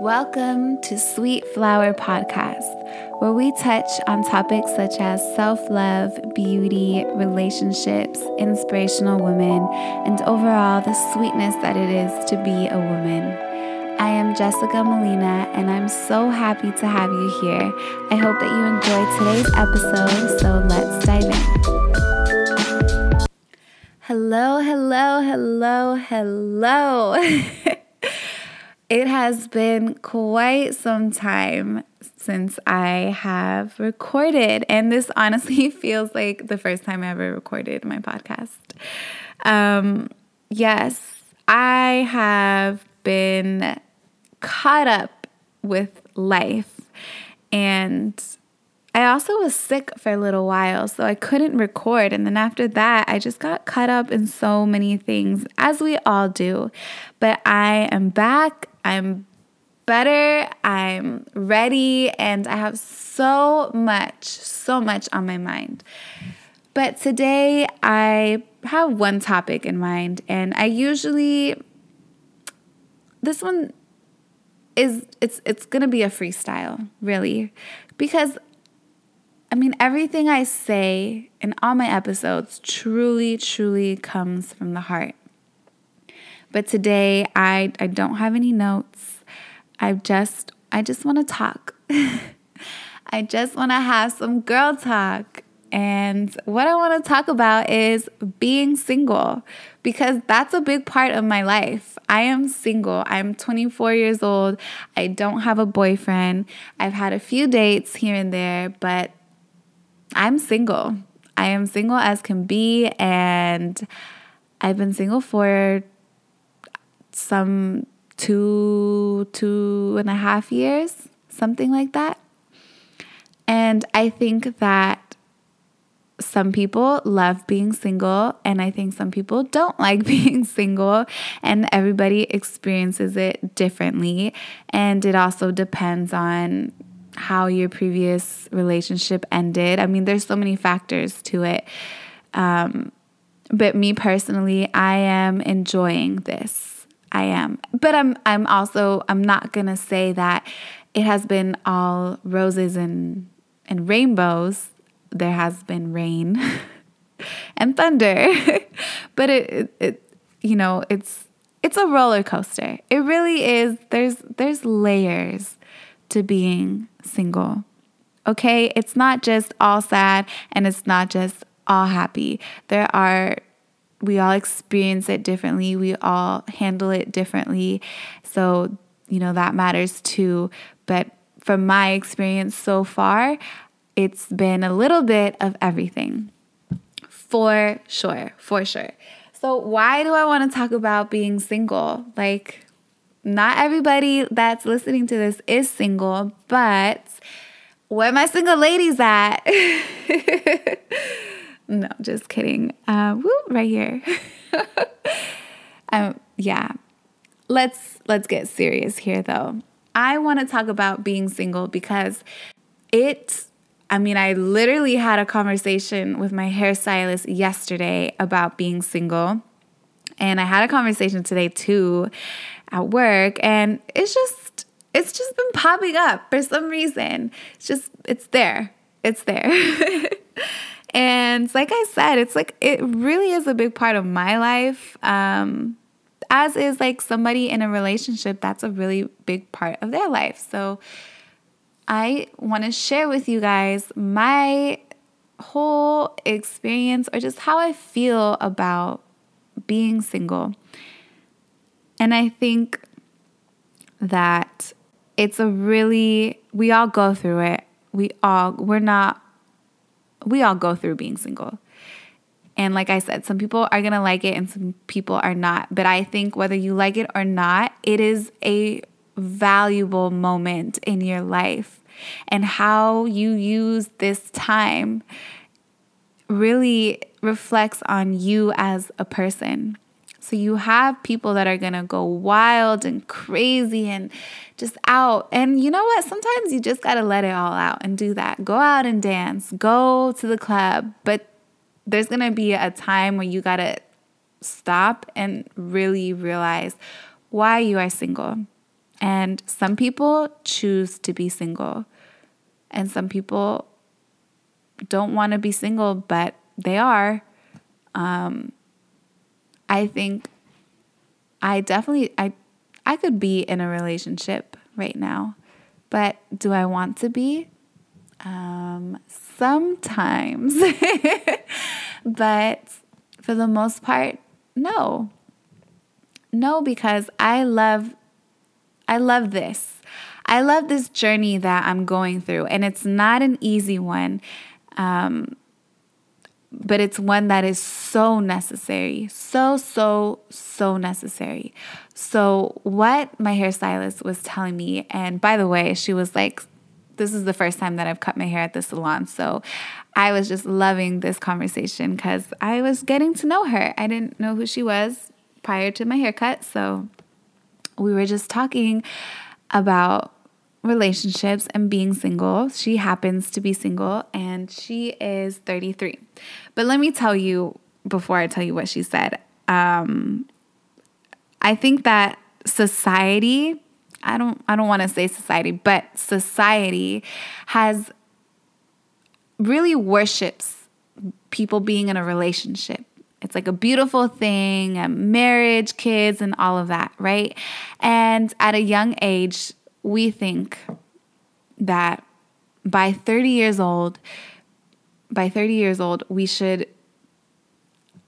Welcome to Sweet Flower Podcast, where we touch on topics such as self love, beauty, relationships, inspirational women, and overall the sweetness that it is to be a woman. I am Jessica Molina, and I'm so happy to have you here. I hope that you enjoyed today's episode, so let's dive in. Hello, hello, hello, hello. It has been quite some time since I have recorded, and this honestly feels like the first time I ever recorded my podcast. Um, yes, I have been caught up with life, and I also was sick for a little while, so I couldn't record. And then after that, I just got caught up in so many things, as we all do. But I am back I'm better, I'm ready, and I have so much, so much on my mind. But today I have one topic in mind, and I usually, this one is it's it's to be a freestyle, really, because I mean everything I say in all my episodes truly truly comes from the heart. But today I I don't have any notes. I just I just want to talk. I just want to have some girl talk. And what I want to talk about is being single because that's a big part of my life. I am single. I'm 24 years old. I don't have a boyfriend. I've had a few dates here and there, but I'm single. I am single as can be. And I've been single for some two, two and a half years, something like that. And I think that some people love being single, and I think some people don't like being single, and everybody experiences it differently. And it also depends on how your previous relationship ended. I mean, there's so many factors to it. Um, but me personally, I am enjoying this. I am. But I'm I'm also I'm not going to say that it has been all roses and and rainbows. There has been rain and thunder. but it, it it you know, it's it's a roller coaster. It really is. There's there's layers to being single. Okay? It's not just all sad and it's not just all happy. There are we all experience it differently. We all handle it differently. So, you know, that matters too. But from my experience so far, it's been a little bit of everything. For sure, for sure. So, why do I want to talk about being single? Like, not everybody that's listening to this is single, but where my single ladies at? No, just kidding. Uh, woo, right here. um, yeah. Let's let's get serious here though. I want to talk about being single because it I mean, I literally had a conversation with my hairstylist yesterday about being single. And I had a conversation today too at work and it's just it's just been popping up for some reason. It's just it's there. It's there. And like I said, it's like it really is a big part of my life. Um, as is like somebody in a relationship, that's a really big part of their life. So I want to share with you guys my whole experience or just how I feel about being single. And I think that it's a really, we all go through it. We all, we're not we all go through being single. And like I said, some people are going to like it and some people are not. But I think whether you like it or not, it is a valuable moment in your life. And how you use this time really reflects on you as a person. So you have people that are going to go wild and crazy and just out. And you know what? Sometimes you just got to let it all out and do that. Go out and dance, go to the club. But there's going to be a time where you got to stop and really realize why you are single. And some people choose to be single, and some people don't want to be single, but they are. Um, I think I definitely I I could be in a relationship right now, but do I want to be? Um, sometimes, but for the most part, no. No, because I love I love this. I love this journey that I'm going through, and it's not an easy one. Um, but it's one that is so necessary. So, so, so necessary. So, what my hairstylist was telling me, and by the way, she was like, this is the first time that I've cut my hair at the salon. So, I was just loving this conversation because I was getting to know her. I didn't know who she was prior to my haircut. So, we were just talking about relationships and being single. She happens to be single and she is 33. But let me tell you before I tell you what she said. Um, I think that society, I don't I don't want to say society, but society has really worships people being in a relationship. It's like a beautiful thing, marriage, kids, and all of that, right? And at a young age, we think that by 30 years old, by 30 years old, we should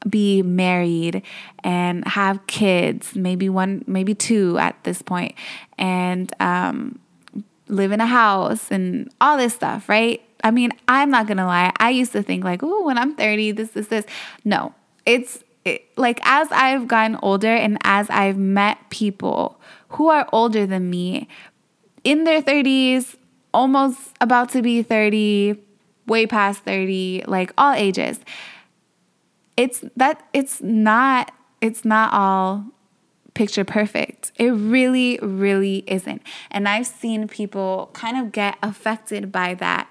be married and have kids, maybe one, maybe two at this point, and um, live in a house and all this stuff, right? I mean, I'm not gonna lie. I used to think like, oh, when I'm 30, this, this, this. No, it's it, like as I've gotten older and as I've met people who are older than me, in their 30s, almost about to be 30, way past 30, like all ages. It's that it's not it's not all picture perfect. It really really isn't. And I've seen people kind of get affected by that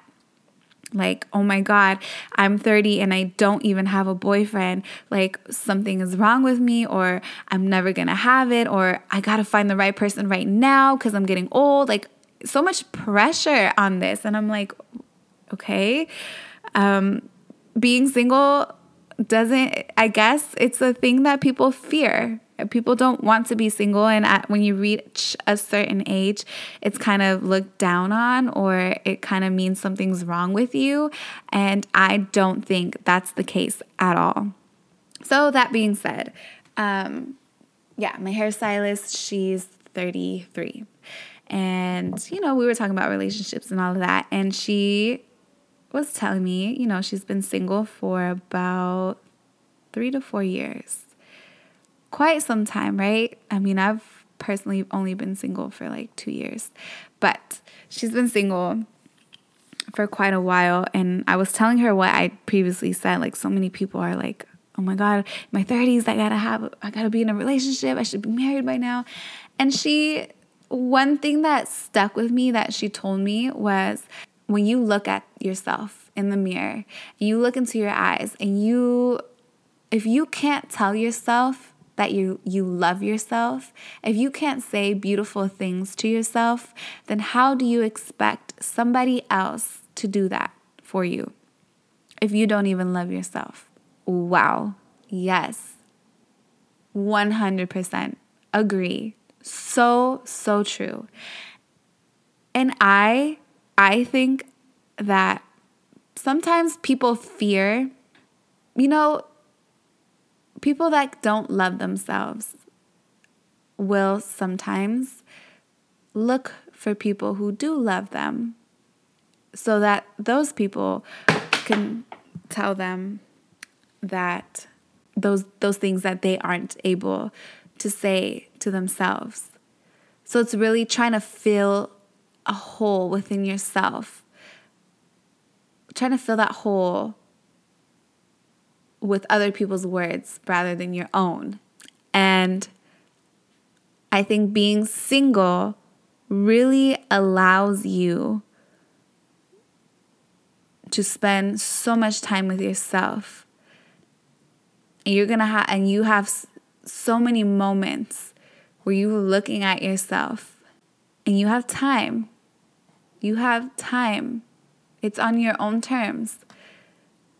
like, oh my God, I'm 30 and I don't even have a boyfriend. Like, something is wrong with me, or I'm never gonna have it, or I gotta find the right person right now because I'm getting old. Like, so much pressure on this. And I'm like, okay. Um, being single doesn't, I guess it's a thing that people fear people don't want to be single and at, when you reach a certain age it's kind of looked down on or it kind of means something's wrong with you and i don't think that's the case at all. So that being said um, yeah my hairstylist she's 33 and you know we were talking about relationships and all of that and she was telling me you know she's been single for about three to four years quite some time, right? I mean, I've personally only been single for like two years, but she's been single for quite a while. And I was telling her what I previously said. Like, so many people are like, oh my God, my 30s, I gotta have, I gotta be in a relationship. I should be married by now. And she, one thing that stuck with me that she told me was when you look at yourself in the mirror, you look into your eyes, and you, if you can't tell yourself that you you love yourself, if you can't say beautiful things to yourself, then how do you expect somebody else to do that for you? If you don't even love yourself. Wow. Yes. 100% agree. So so true. And I I think that sometimes people fear you know people that don't love themselves will sometimes look for people who do love them so that those people can tell them that those those things that they aren't able to say to themselves. So it's really trying to fill a hole within yourself. Trying to fill that hole with other people's words rather than your own. And I think being single really allows you to spend so much time with yourself. And you're going to have and you have so many moments where you're looking at yourself and you have time. You have time. It's on your own terms.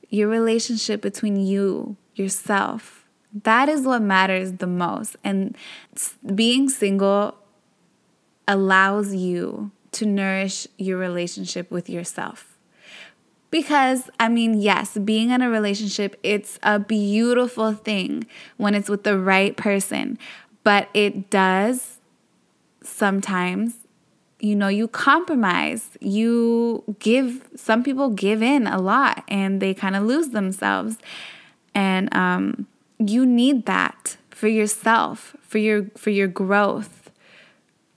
Your relationship between you, yourself, that is what matters the most. And being single allows you to nourish your relationship with yourself. Because, I mean, yes, being in a relationship, it's a beautiful thing when it's with the right person, but it does sometimes, you know, you compromise. You give, some people give in a lot and they kind of lose themselves. And um, you need that for yourself, for your for your growth.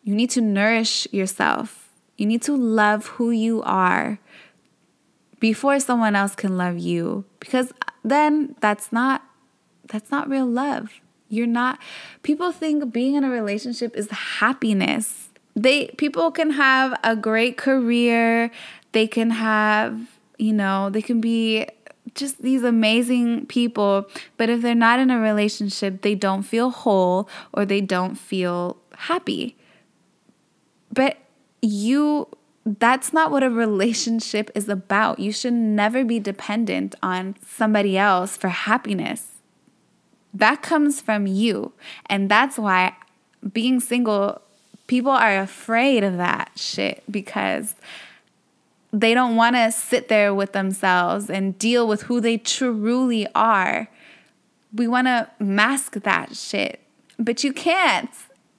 You need to nourish yourself. You need to love who you are before someone else can love you because then that's not that's not real love. You're not people think being in a relationship is happiness. They people can have a great career, they can have, you know, they can be just these amazing people, but if they're not in a relationship, they don't feel whole or they don't feel happy. But you that's not what a relationship is about. You should never be dependent on somebody else for happiness. That comes from you. And that's why being single, people are afraid of that shit because they don't want to sit there with themselves and deal with who they truly are. We want to mask that shit. But you can't.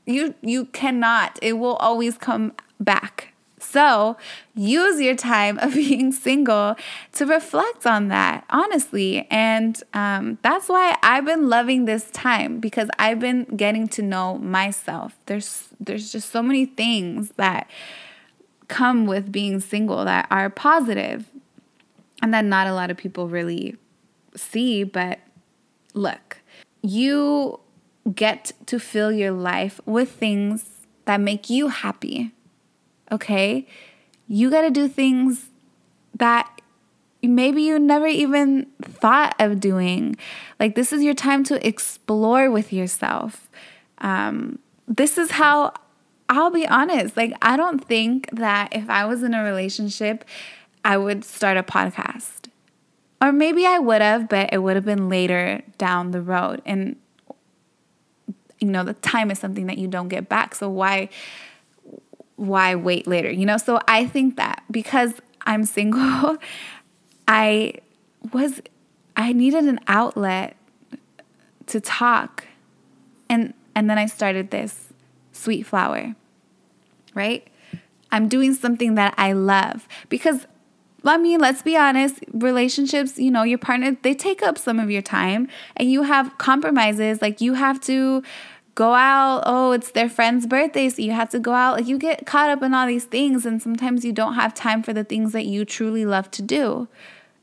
You you cannot. It will always come back so use your time of being single to reflect on that, honestly. And um, that's why I've been loving this time because I've been getting to know myself. There's there's just so many things that come with being single that are positive and that not a lot of people really see. But look, you get to fill your life with things that make you happy okay? You got to do things that maybe you never even thought of doing. Like, this is your time to explore with yourself. Um, this is how I'll be honest. Like, I don't think that if I was in a relationship, I would start a podcast. Or maybe I would have, but it would have been later down the road. And, you know, the time is something that you don't get back. So, why? Why wait later? You know, so I think that because I'm single, I was I needed an outlet to talk. And and then I started this sweet flower. Right? I'm doing something that I love because I mean, let's be honest, relationships, you know, your partner, they take up some of your time and you have compromises. Like you have to go out. Oh, it's their friend's birthday, so you have to go out. Like you get caught up in all these things, and sometimes you don't have time for the things that you truly love to do.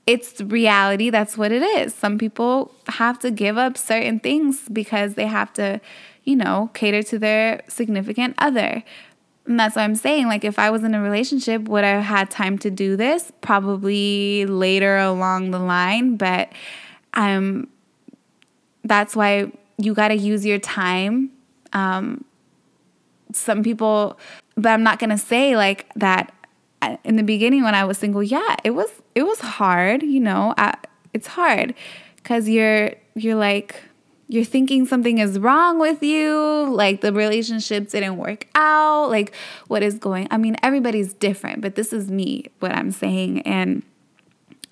It's reality. That's what it is. Some people have to give up certain things because they have to, you know, cater to their significant other. And that's what I'm saying. Like, if I was in a relationship, would I have had time to do this? Probably later along the line, but I'm. um, that's why you got to use your time. Um, some people, but I'm not gonna say like that. Uh, in the beginning, when I was single, yeah, it was it was hard. You know, I, it's hard because you're you're like you're thinking something is wrong with you, like the relationship didn't work out, like what is going. I mean, everybody's different, but this is me what I'm saying and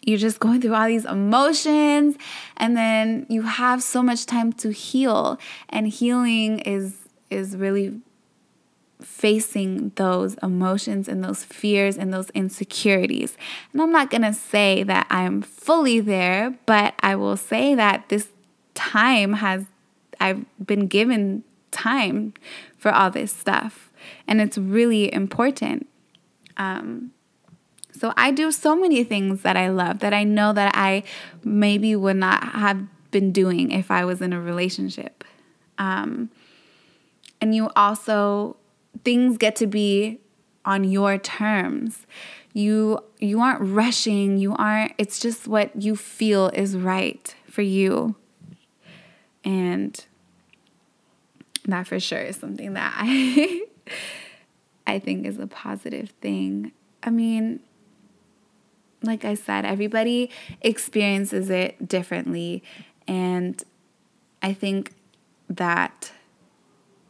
you're just going through all these emotions and then you have so much time to heal and healing is is really facing those emotions and those fears and those insecurities. And I'm not going to say that I'm fully there, but I will say that this time has I've been given time for all this stuff and it's really important. Um, so I do so many things that I love that I know that I maybe would not have been doing if I was in a relationship. Um, and you also things get to be on your terms. You you aren't rushing, you aren't it's just what you feel is right for you. And that for sure is something that I I think is a positive thing. I mean, like I said, everybody experiences it differently. And I think that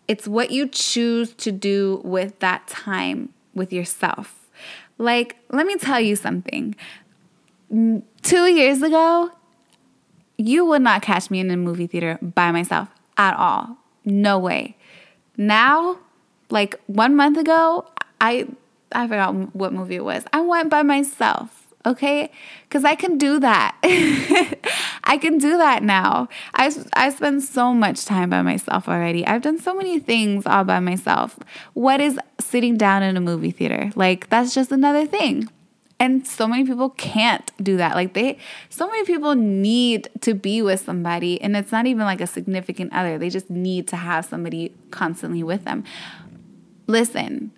it's what you choose to do with that time with yourself. Like, let me tell you something. Two years ago, you would not catch me in a movie theater by myself at all. No way. Now, like one month ago, I I forgot what movie it was. I went by myself okay? Because I can do that. I can do that now. I, I spend so much time by myself already. I've done so many things all by myself. What is sitting down in a movie theater? Like, that's just another thing. And so many people can't do that. Like, they, so many people need to be with somebody, and it's not even like a significant other. They just need to have somebody constantly with them. Listen,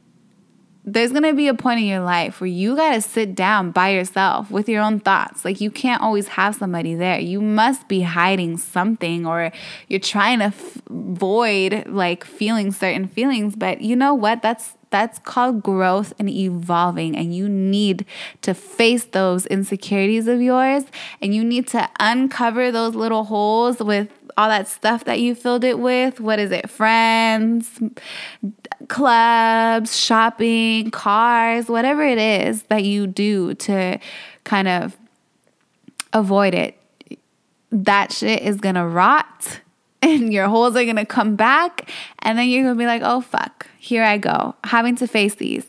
there's to be a point in your life where you got to sit down by yourself with your own thoughts. Like you can't always have somebody there. You must be hiding something or you're trying to f- avoid like feeling certain feelings, but you know what? That's that's called growth and evolving and you need to face those insecurities of yours and you need to uncover those little holes with all that stuff that you filled it with. What is it? Friends, clubs, shopping, cars, whatever it is that you do to kind of avoid it, that shit is gonna rot and your holes are gonna come back. And then you're gonna be like, oh fuck, here I go, having to face these.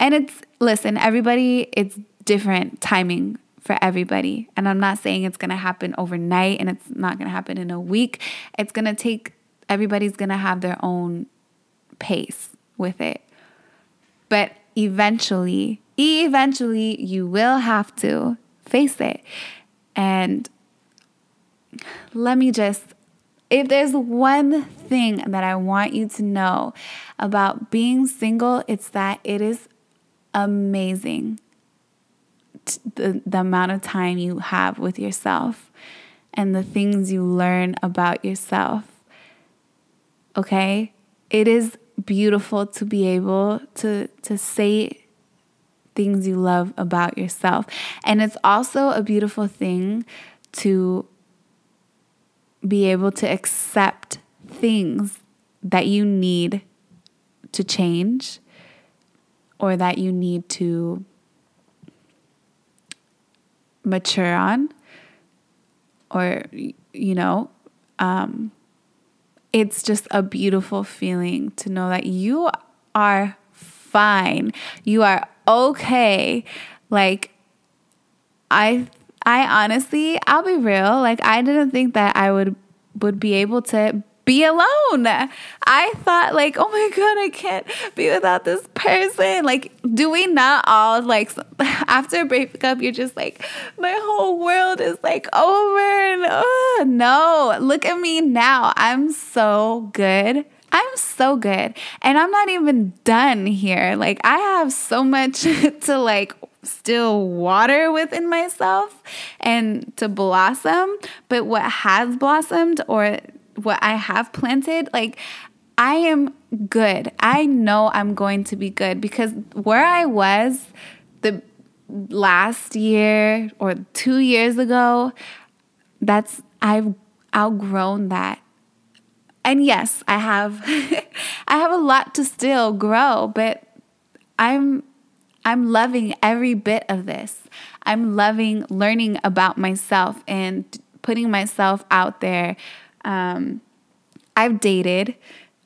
And it's, listen, everybody, it's different timing for everybody. And I'm not saying it's gonna happen overnight and it's not gonna happen in a week. It's gonna take, everybody's gonna have their own pace with it. But eventually, eventually, you will have to face it. And let me just, if there's one thing that I want you to know about being single, it's that it is amazing the, the amount of time you have with yourself and the things you learn about yourself. Okay? It is beautiful to be able to to say things you love about yourself. And it's also a beautiful thing to be able to accept things that you need to change or that you need to mature on or you know um, it's just a beautiful feeling to know that you are fine. You are okay. Like I I honestly, I'll be real, like I didn't think that I would would be able to be alone. I thought like, oh my god, I can't be without this person. Like, do we not all like after a breakup, you're just like, my whole world is like over and oh no, look at me now. I'm so good. I'm so good. And I'm not even done here. Like I have so much to like still water within myself and to blossom. But what has blossomed or what I have planted, like I am good. I know I'm going to be good because where I was the last year or 2 years ago, that's I've outgrown that. And yes, I have I have a lot to still grow, but I'm I'm loving every bit of this. I'm loving learning about myself and putting myself out there um, I've dated,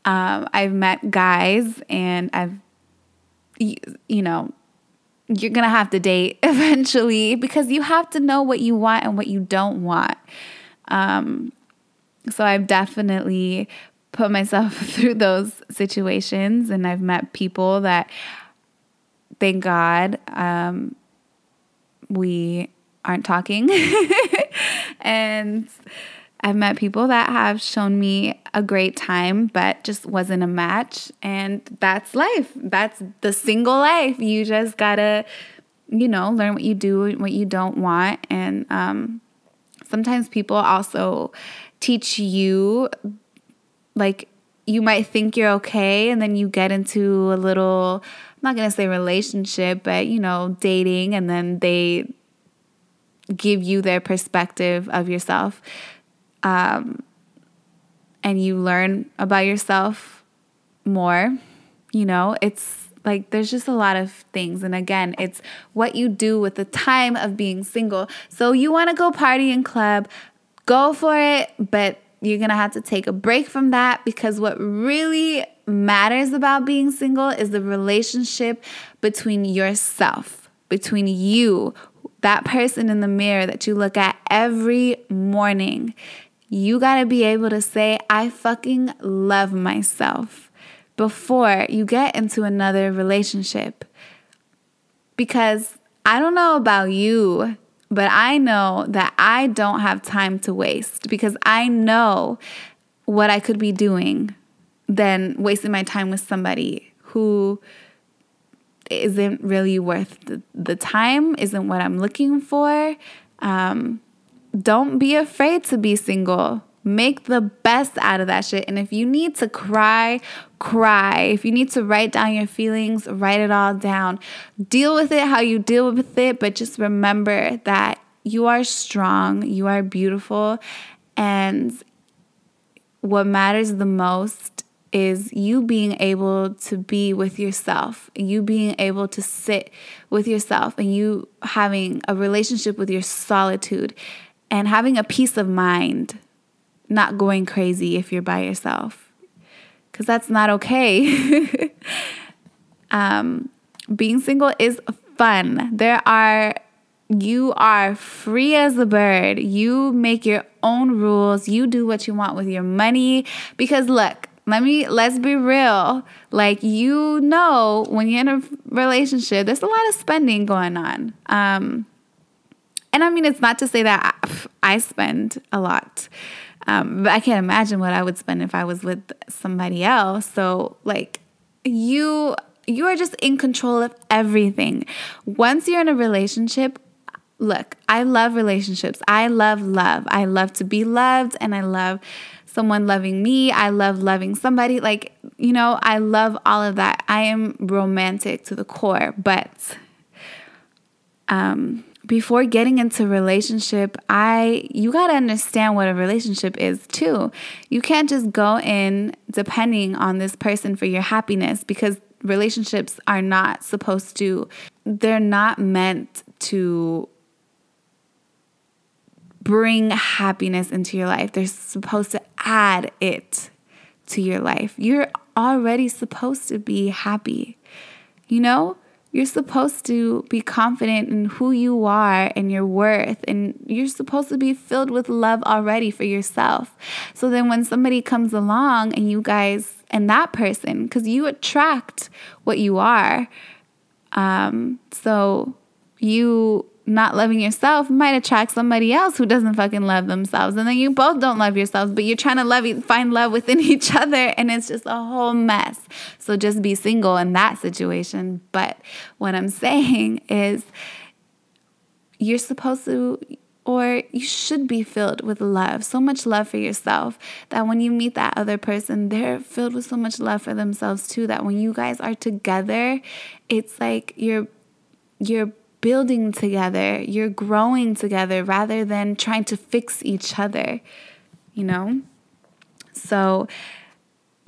um, I've met guys, and I've, you know, you're gonna have to date eventually because you have to know what you want and what you don't want. Um, so I've definitely put myself through those situations, and I've met people that, thank God, um, we aren't talking, and I've met people that have shown me a great time, but just wasn't a match. And that's life. That's the single life. You just gotta, you know, learn what you do, and what you don't want. And um, sometimes people also teach you, like, you might think you're okay and then you get into a little I'm not to say relationship, but you know, dating and then they give you their perspective of yourself. Um, and you learn about yourself more, you know, it's like there's just a lot of things. And again, it's what you do with the time of being single. So you want to go party and club, go for it, but you're going to have to take a break from that because what really matters about being single is the relationship between yourself, between you, that person in the mirror that you look at every morning. You got to be able to say, I fucking love myself before you get into another relationship. Because I don't know about you, but I know that I don't have time to waste because I know what I could be doing than wasting my time with somebody who isn't really worth the, the time, isn't what I'm looking for. Um, don't be afraid to be single. Make the best out of that shit. And if you need to cry, cry. If you need to write down your feelings, write it all down. Deal with it how you deal with it, but just remember that you are strong, you are beautiful, and what matters the most is you being able to be with yourself, you being able to sit with yourself, and you having a relationship with your solitude and having a peace of mind not going crazy if you're by yourself because that's not okay. um, being single is fun. There are, you are free as a bird. You make your own rules. You do what you want with your money. Because look, let me, let's be real. Like, you know, when you're in a relationship, there's a lot of spending going on. Um, and I mean, it's not to say that I, I spend a lot. Um, but I can't imagine what I would spend if I was with somebody else. So like you you are just in control of everything. Once you're in a relationship, look, I love relationships. I love love. I love to be loved and I love someone loving me. I love loving somebody. Like, you know, I love all of that. I am romantic to the core, but um before getting into relationship i you got to understand what a relationship is too. You can't just go in depending on this person for your happiness because relationships are not supposed to they're not meant to bring happiness into your life. They're supposed to add it to your life. You're already supposed to be happy you know you're supposed to be confident in who you are and your worth, and you're supposed to be filled with love already for yourself. So then, when somebody comes along and you guys and that person, because you attract what you are, um, so you not loving yourself might attract somebody else who doesn't fucking love themselves. And then you both don't love yourselves, but you're trying to love find love within each other and it's just a whole mess. So just be single in that situation. But what I'm saying is you're supposed to or you should be filled with love, so much love for yourself that when you meet that other person, they're filled with so much love for themselves too that when you guys are together, it's like you're you're building together, you're growing together rather than trying to fix each other, you know? So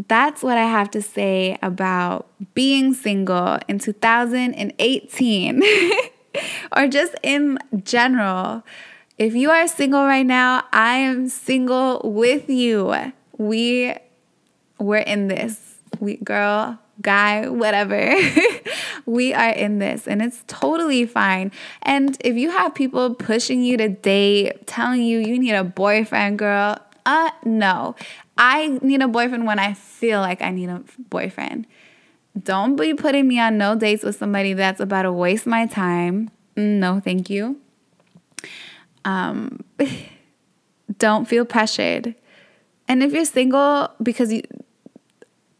that's what I have to say about being single in 2018 or just in general. If you are single right now, I am single with you. We we're in this. We girl, guy, whatever. we are in this and it's totally fine. And if you have people pushing you to date, telling you you need a boyfriend, girl, uh, no. I need a boyfriend when I feel like I need a boyfriend. Don't be putting me on no dates with somebody that's about to waste my time. No, thank you. Um, don't feel pressured. And if you're single because you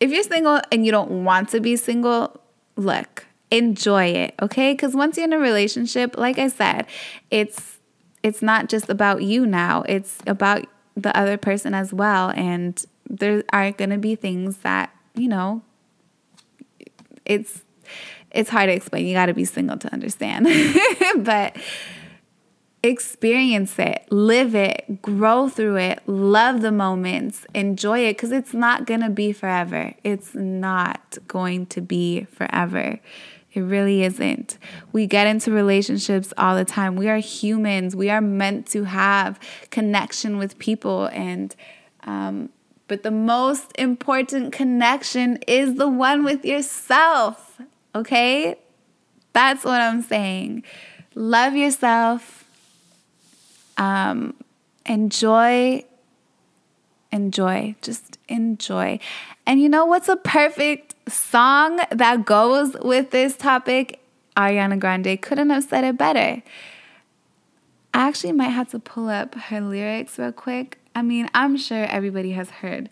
if you're single and you don't want to be single, look, enjoy it, okay? Cuz once you're in a relationship, like I said, it's it's not just about you now. It's about the other person as well and there are going to be things that, you know, it's it's hard to explain. You got to be single to understand. but experience it, live it, grow through it, love the moments, enjoy it because it's not going to be forever. It's not going to be forever. It really isn't. We get into relationships all the time. We are humans. We are meant to have connection with people and um, but the most important connection is the one with yourself. Okay? That's what I'm saying. Love yourself. Um, enjoy. Enjoy. Just enjoy. And you know what's a perfect song that goes with this topic? Ariana Grande couldn't have said it better. I actually might have to pull up her lyrics real quick. I mean, I'm sure everybody has heard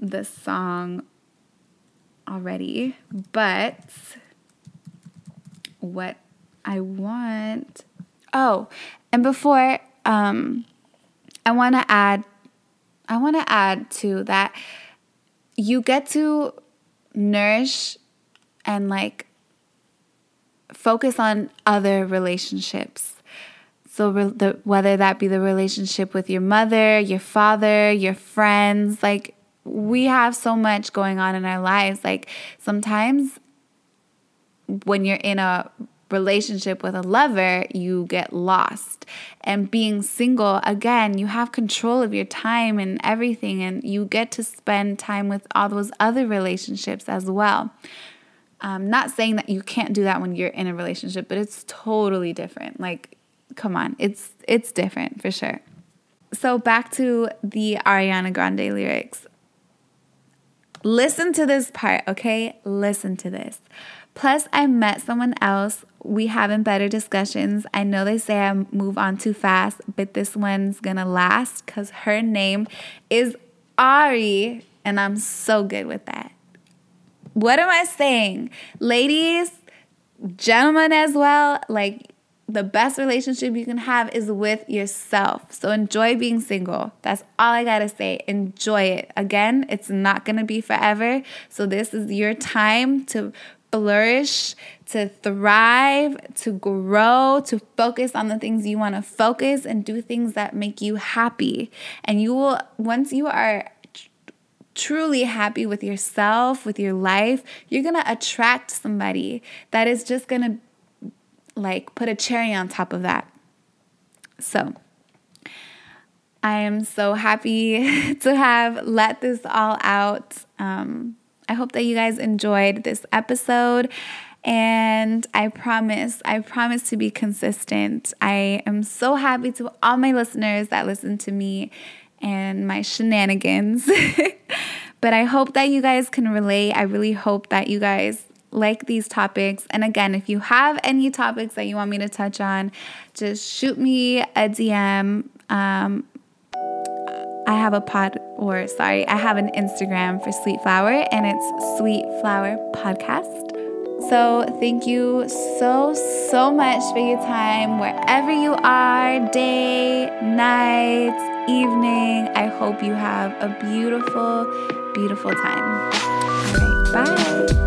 this song already, but what I want. Oh, and before um I want to add I want to add to that you get to nourish and like focus on other relationships so, re- the, whether that be the relationship with your mother, your father, your friends, like we have so much going on in our lives. Like sometimes when you're in a relationship with a lover, you get lost. And being single, again, you have control of your time and everything, and you get to spend time with all those other relationships as well. I'm not saying that you can't do that when you're in a relationship, but it's totally different. Like come on, it's it's different for sure. So back to the Ariana Grande lyrics. Listen to this part, okay? Listen to this. Plus, I met someone else. We having better discussions. I know they say I move on too fast, but this one's gonna last because her name is Ari, and I'm so good with that. What am I saying? Ladies, gentlemen as well, like the best relationship you can have is with yourself. So enjoy being single. That's all I gotta say. Enjoy it. Again, it's not gonna be forever. So this is your time to flourish, to thrive, to grow, to focus on the things you wanna focus and do things that make you happy. And you will, once you are truly happy with yourself, with your life, you're gonna attract somebody that is just gonna like put a cherry on top of that. So, I am so happy to have let this all out. Um, I hope that you guys enjoyed this episode. And I promise, I promise to be consistent. I am so happy to all my listeners that listen to me and my shenanigans. but I hope that you guys can relate. I really hope that you guys like these topics. And again, if you have any topics that you want me to touch on, just shoot me a DM. Um, I have a pod, or sorry, I have an Instagram for Sweet Flower, and it's Sweet Flower Podcast. So, thank you so, so much for your time wherever you are, day, night, evening. I hope you have a beautiful, beautiful time. All right, bye.